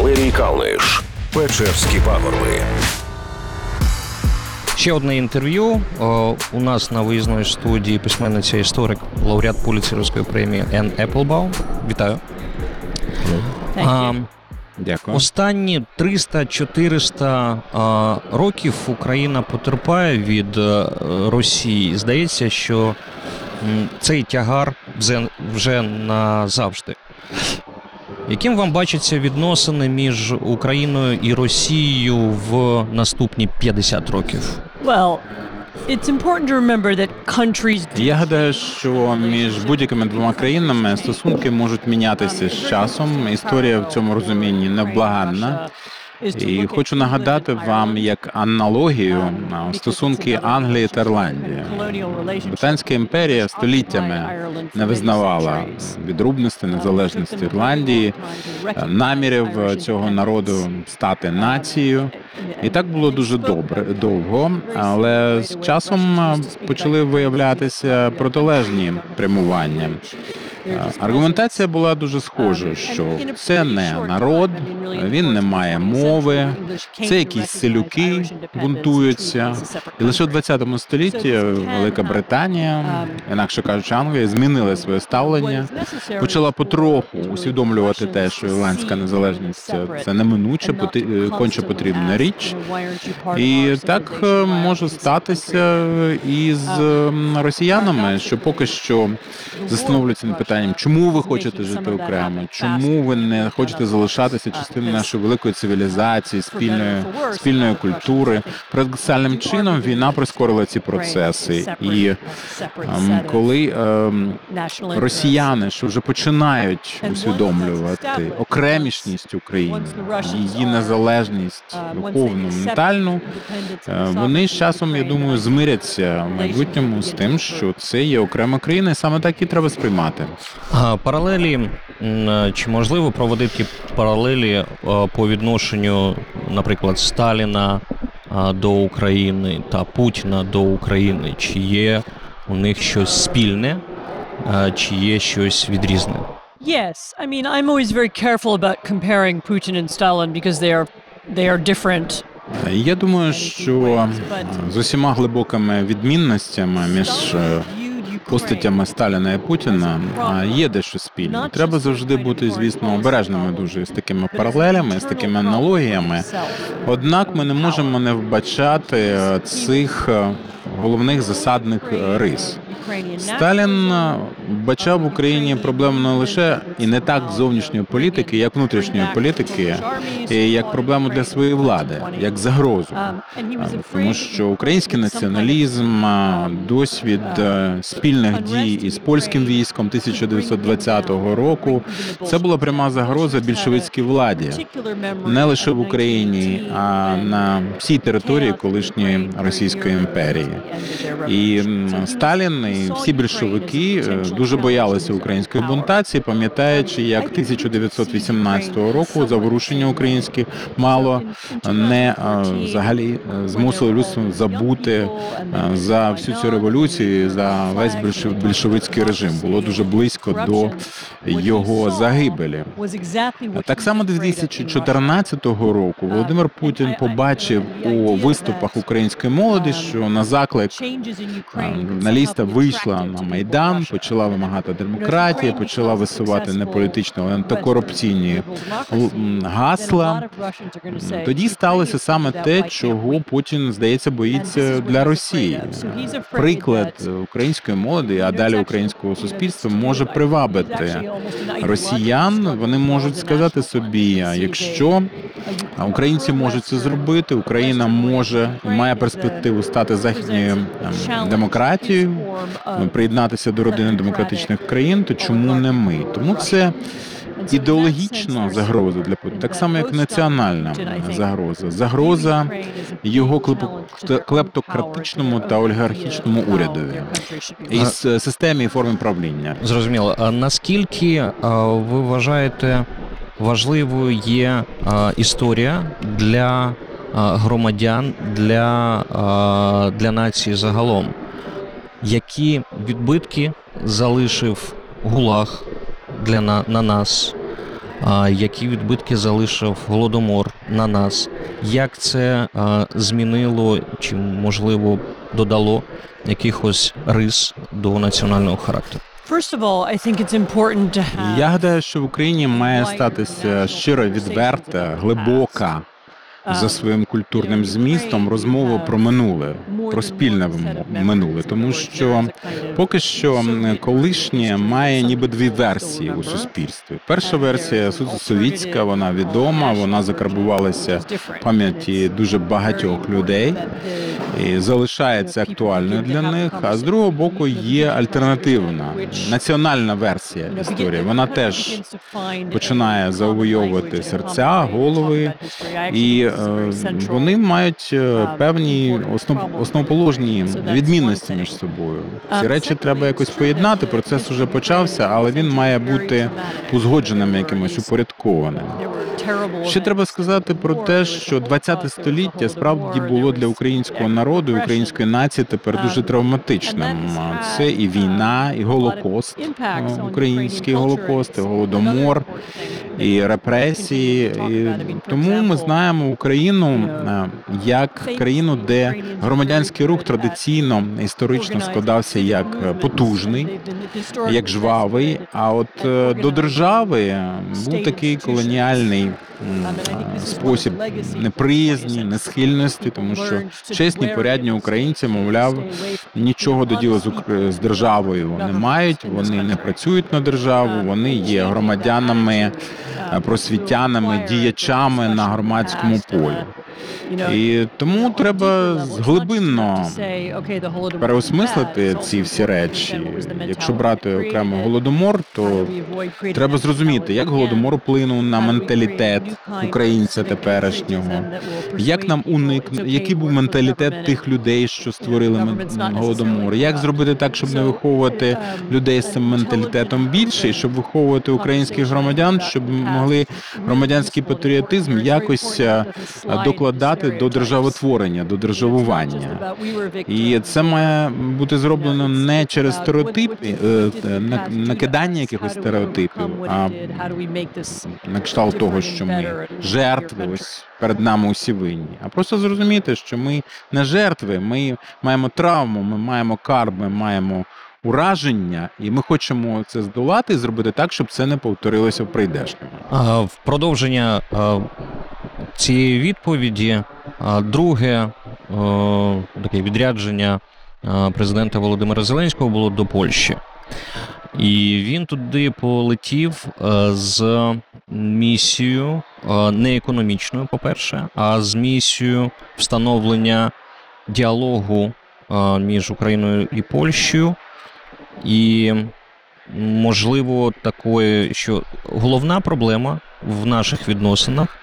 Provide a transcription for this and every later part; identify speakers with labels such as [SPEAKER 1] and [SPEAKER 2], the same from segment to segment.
[SPEAKER 1] Валерій Калниш. Печерські пагорби.
[SPEAKER 2] Ще одне інтерв'ю. У нас на виїзної студії письменниця історик, лауреат Пуліцерівської премії Ен Еплбаум. Вітаю. А,
[SPEAKER 3] Дякую.
[SPEAKER 2] Останні 300-400 а, років Україна потерпає від е, Росії. Здається, що м, цей тягар вже, вже назавжди. Яким вам бачаться відносини між Україною і Росією в наступні 50 років?
[SPEAKER 4] Well, it's important to remember that countries
[SPEAKER 3] Я гадаю, що між будь-якими двома країнами стосунки можуть мінятися з часом. Історія в цьому розумінні невблаганна. І хочу нагадати вам як аналогію стосунки Англії та Ірландії. Британська імперія століттями не визнавала відрубності незалежності Ірландії, намірів цього народу стати нацією. І так було дуже добре довго, але з часом почали виявлятися протилежні прямування. Е, Аргументація була дуже схожа, що це не народ, він не має мови, це якісь селюки бунтуються. І лише в 20 столітті Велика Британія, інакше кажучи, Англія, змінила своє ставлення, почала потроху усвідомлювати те, що ірландська незалежність це неминуче, е, конче потрібна річ. І так е, може статися і з росіянами, що поки що застановлюються над питанням, чому ви хочете жити окремо, чому ви не хочете залишатися частиною нашої великої цивілізації, спільної спільної культури. Парадоксальним чином війна прискорила ці процеси, і ем, коли ем, росіяни, що вже починають усвідомлювати окремішність України, її незалежність духовну, ментальну, е, вони з часом, я думаю, змиряться в майбутньому з тим, що це є окрема країна, і саме так і треба сприймати.
[SPEAKER 2] А, Паралелі чи можливо проводити паралелі е, по відношенню, наприклад, Сталіна до України та Путіна до України? Чи є у них щось спільне, чи є щось відрізне?
[SPEAKER 4] Yes, I mean, I'm always very careful about comparing Putin and Stalin because they are they are different.
[SPEAKER 3] Я думаю, що з усіма глибокими відмінностями між е, постатями Сталіна і Путіна є дещо спільне. Треба завжди бути, звісно, обережними дуже з такими паралелями, з такими аналогіями. Однак ми не можемо не вбачати е, цих е, головних засадних е, рис. Сталін бачав в Україні проблему не лише і не так зовнішньої політики, як внутрішньої політики, і як проблему для своєї влади, як загрозу.
[SPEAKER 4] Um,
[SPEAKER 3] Тому що український націоналізм, досвід е, спільних дій із польським військом 1920 року, це була пряма загроза більшовицькій владі, не лише в Україні, а на всій території колишньої Російської імперії. І Сталін і всі більшовики е, дуже боялися української бунтації, пам'ятаючи, як 1918 року заворушення українське мало не е, взагалі е, змусили людство забути е, за всю цю революцію, за весь більшов- більшовицький режим. Було дуже близько до його загибелі. Так само 2014 року Володимир Путін побачив у виступах української молоді, що на заклик журналіста вийшла на майдан, почала вимагати демократії, почала висувати не політичні, але антикорупційні гасла. Тоді сталося саме те, чого Путін здається боїться для Росії. Приклад української молоді, а далі українського суспільства може привабити росіян. Вони можуть сказати собі, якщо українці можуть це зробити, Україна може має перспективу стати західною ем, демократією, приєднатися до родини демократичних країн, то чому не ми? Тому це ідеологічна загроза для Путіна, так само як національна загроза, загроза його клептократичному та олігархічному урядові і с- системі і формі правління.
[SPEAKER 2] Зрозуміло. А наскільки а, ви вважаєте важливою є а, історія для громадян, для, для нації загалом? Які відбитки залишив ГУЛАГ для на, на нас? а, які відбитки залишив голодомор на нас, як це а, змінило чи можливо додало якихось рис до національного характеру.
[SPEAKER 3] Я гадаю, що в Україні має статися щиро відверта, глибока за своїм культурним змістом розмова про минуле, про спільне минуле, тому що поки що колишнє має ніби дві версії у суспільстві. Перша версія совітська, вона відома, вона закарбувалася в пам'яті дуже багатьох людей і залишається актуальною для них. А з другого боку є альтернативна національна версія історії. Вона теж починає завойовувати серця, голови, і вони мають е, певні основ, основоположні відмінності між собою. Ці речі треба якось поєднати. Процес уже почався, але він має бути узгодженим, якимось упорядкованим. Ще треба сказати про те, що 20 століття справді було для українського народу, української нації тепер дуже травматичним. Це і війна, і голокост, е, український голокост, і голодомор, і репресії. І тому ми знаємо Україну е, як країну, де громадянський рух традиційно історично складався як е, потужний, як жвавий. А от е, до держави був такий колоніальний е, спосіб неприязні, несхильності, тому що чесні, порядні українці, мовляв, нічого до діла з державою не мають. Вони не працюють на державу, вони є громадянами, е, просвітянами, діячами на громадському полі. І тому треба глибинно переосмислити ці всі речі. Якщо брати окремо голодомор, то треба зрозуміти, як голодомор вплинув на менталітет українця теперішнього. Як нам уникнути, який був менталітет тих людей, що створили голодомор? Як зробити так, щоб не виховувати людей з цим менталітетом більше, щоб виховувати українських громадян, щоб могли громадянський патріотизм якось е, докладати до державотворення, до державування. І це має бути зроблено не через стереотипи, е, на- накидання якихось стереотипів, а на кшталт того, що ми жертви ось перед нами усі винні, а просто зрозуміти, що ми не жертви, ми маємо травму, ми маємо карм, ми маємо ураження, і ми хочемо це здолати і зробити так, щоб це не повторилося в прийдешньому.
[SPEAKER 2] А, В продовження цієї відповіді, друге таке відрядження президента Володимира Зеленського було до Польщі. І він туди полетів з місією не економічною, по-перше, а з місією встановлення діалогу між Україною і Польщею. І можливо, такої, що головна проблема в наших відносинах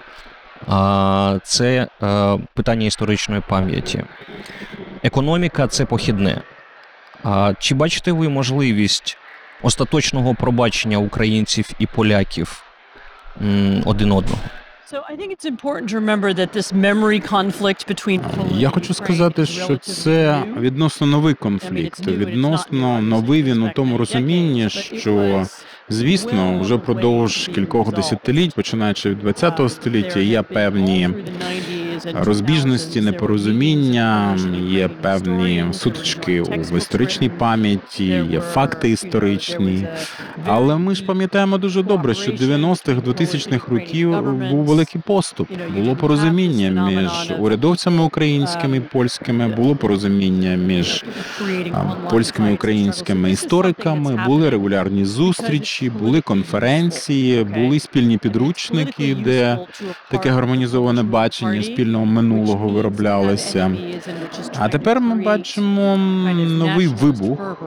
[SPEAKER 2] це е, питання історичної пам'яті. Економіка це похідне. Чи бачите ви можливість остаточного пробачення українців і поляків один одного?
[SPEAKER 3] Я хочу сказати, що це відносно новий конфлікт, відносно новий він у тому розумінні, що звісно, вже впродовж кількох десятиліть, починаючи від ХХ століття, є певні розбіжності, непорозуміння, є певні сутички в історичній пам'яті, є факти історичні. Але ми ж пам'ятаємо дуже добре, що 90-х, 2000-х років був великий поступ. Було порозуміння між урядовцями українськими і польськими, було порозуміння між польськими і українськими істориками, були регулярні зустрічі, були конференції, були спільні підручники, де таке гармонізоване бачення спільного минулого вироблялося. А тепер ми бачимо новий вибух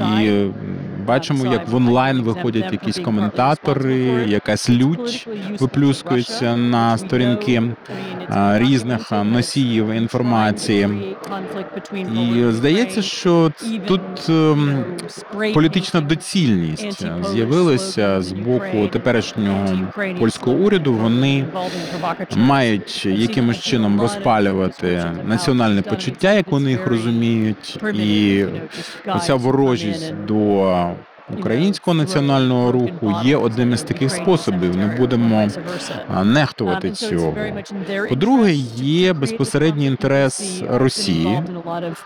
[SPEAKER 3] і е, бачимо, як в онлайн виходять якісь коментатори, якась лють виплюскується на сторінки різних носіїв інформації. І здається, що тут ем, політична доцільність з'явилася з боку теперішнього польського уряду. Вони мають якимось чином розпалювати національне почуття, як вони їх розуміють, і оця ворожість до українського національного руху є одним із таких способів. Не будемо нехтувати цього. По-друге, є безпосередній інтерес Росії.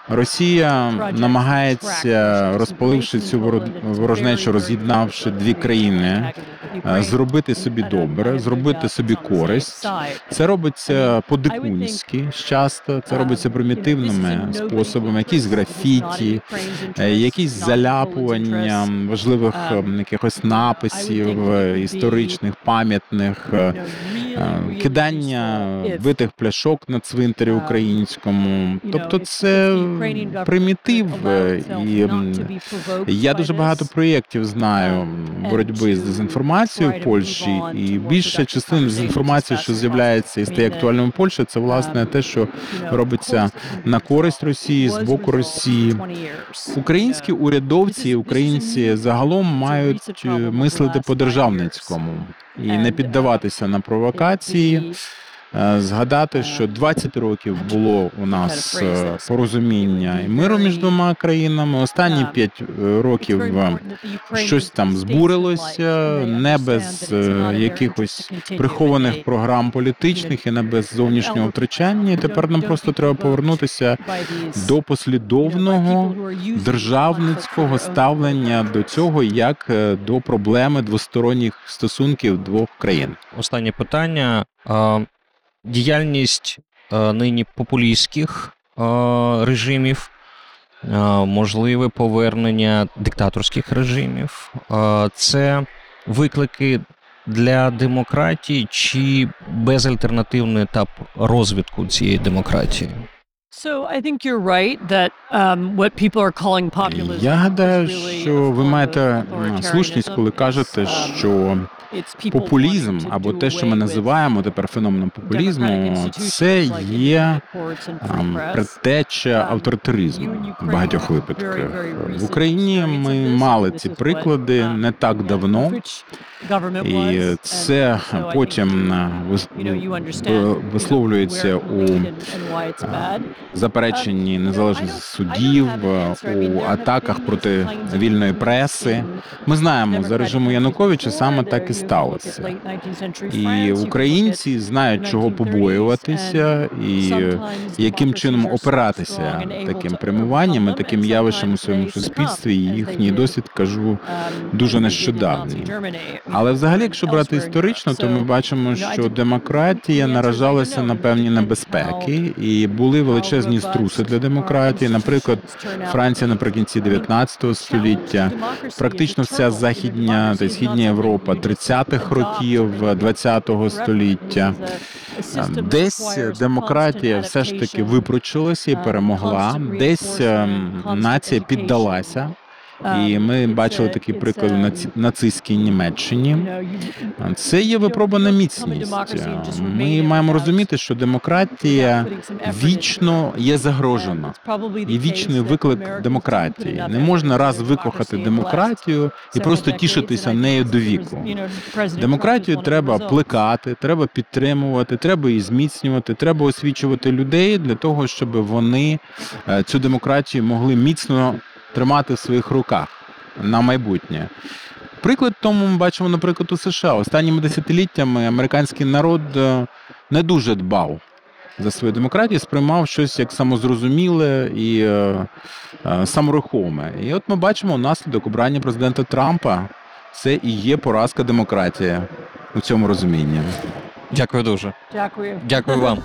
[SPEAKER 3] Росія намагається, розпаливши цю воро- ворожнечу, роз'єднавши дві країни, е, зробити собі добре, зробити собі користь. Це робиться по-дикунськи часто, це робиться примітивними способами, якісь графіті, е, якісь заляпування важливих е, якихось написів е, історичних, пам'ятних, е, кидання битих пляшок на цвинтарі українському. Тобто це примітив, е, і я дуже багато проєктів знаю боротьби з дезінформацією в Польщі, і більша частина дезінформації, що з'являється і стає актуальною в Польщі, це власне те, що робиться на користь Росії з боку Росії. Українські урядовці, українці загалом мають е, мислити по державницькому і не піддаватися на провокації. Е, Згадати, що 20 років було у нас е, порозуміння і миру між двома країнами. Останні 5 років е, щось там збурилося, не без якихось прихованих програм політичних і не без зовнішнього втручання. І тепер нам просто треба повернутися до послідовного державницького ставлення до цього як до проблеми двосторонніх стосунків двох країн.
[SPEAKER 2] Останнє питання. Діяльність а, нині популістських а, режимів, а, можливе повернення диктаторських режимів. Це виклики для демократії чи безальтернативний етап розвитку цієї демократії?
[SPEAKER 4] Um,
[SPEAKER 3] Я гадаю, що ви маєте слушність, коли кажете, що популізм або те, що ми називаємо тепер феноменом популізму, це є предтеча
[SPEAKER 4] Um,
[SPEAKER 3] авторитаризму в багатьох випадках. В Україні ми мали ці приклади
[SPEAKER 4] um,
[SPEAKER 3] не так давно. І це потім е, висловлюється у запереченні
[SPEAKER 4] Um,
[SPEAKER 3] незалежності судів, у атаках проти вільної преси. Ми знаємо, за режиму Януковича саме так і сталося.
[SPEAKER 4] late 19th
[SPEAKER 3] І українці знають, чого побоюватися, і яким чином опиратися таким прямуванням і таким явищем у своєму суспільстві. І їхній досвід кажу
[SPEAKER 4] um,
[SPEAKER 3] дуже нещодавній. Але взагалі, якщо брати історично, то ми бачимо, що демократія наражалася на певні небезпеки, і були величезні струси для демократії. Наприклад, Франція наприкінці 19 століття, практично вся західня та східня Європа 30-х років 20-го століття. Десь демократія все ж таки випручилася і перемогла. Десь ем, нація піддалася. І ми бачили такі приклади наці- нацистській Німеччині. Це є випробана міцність. Ми маємо розуміти, що демократія вічно є загрожена. І вічний виклик демократії. Не можна раз викохати демократію і просто тішитися нею до віку. Демократію треба плекати, треба підтримувати, треба її зміцнювати, треба освічувати людей для того, щоб вони е, цю демократію могли міцно тримати в своїх руках на майбутнє. Приклад тому ми бачимо, наприклад, у США. Останніми десятиліттями американський народ е, не дуже дбав за свою демократію, сприймав щось як самозрозуміле і е, е, саморухоме. І от ми бачимо наслідок обрання президента Трампа. Це і є поразка демократії у цьому розумінні.
[SPEAKER 2] Дякую дуже.
[SPEAKER 4] Дякую.
[SPEAKER 2] Дякую вам.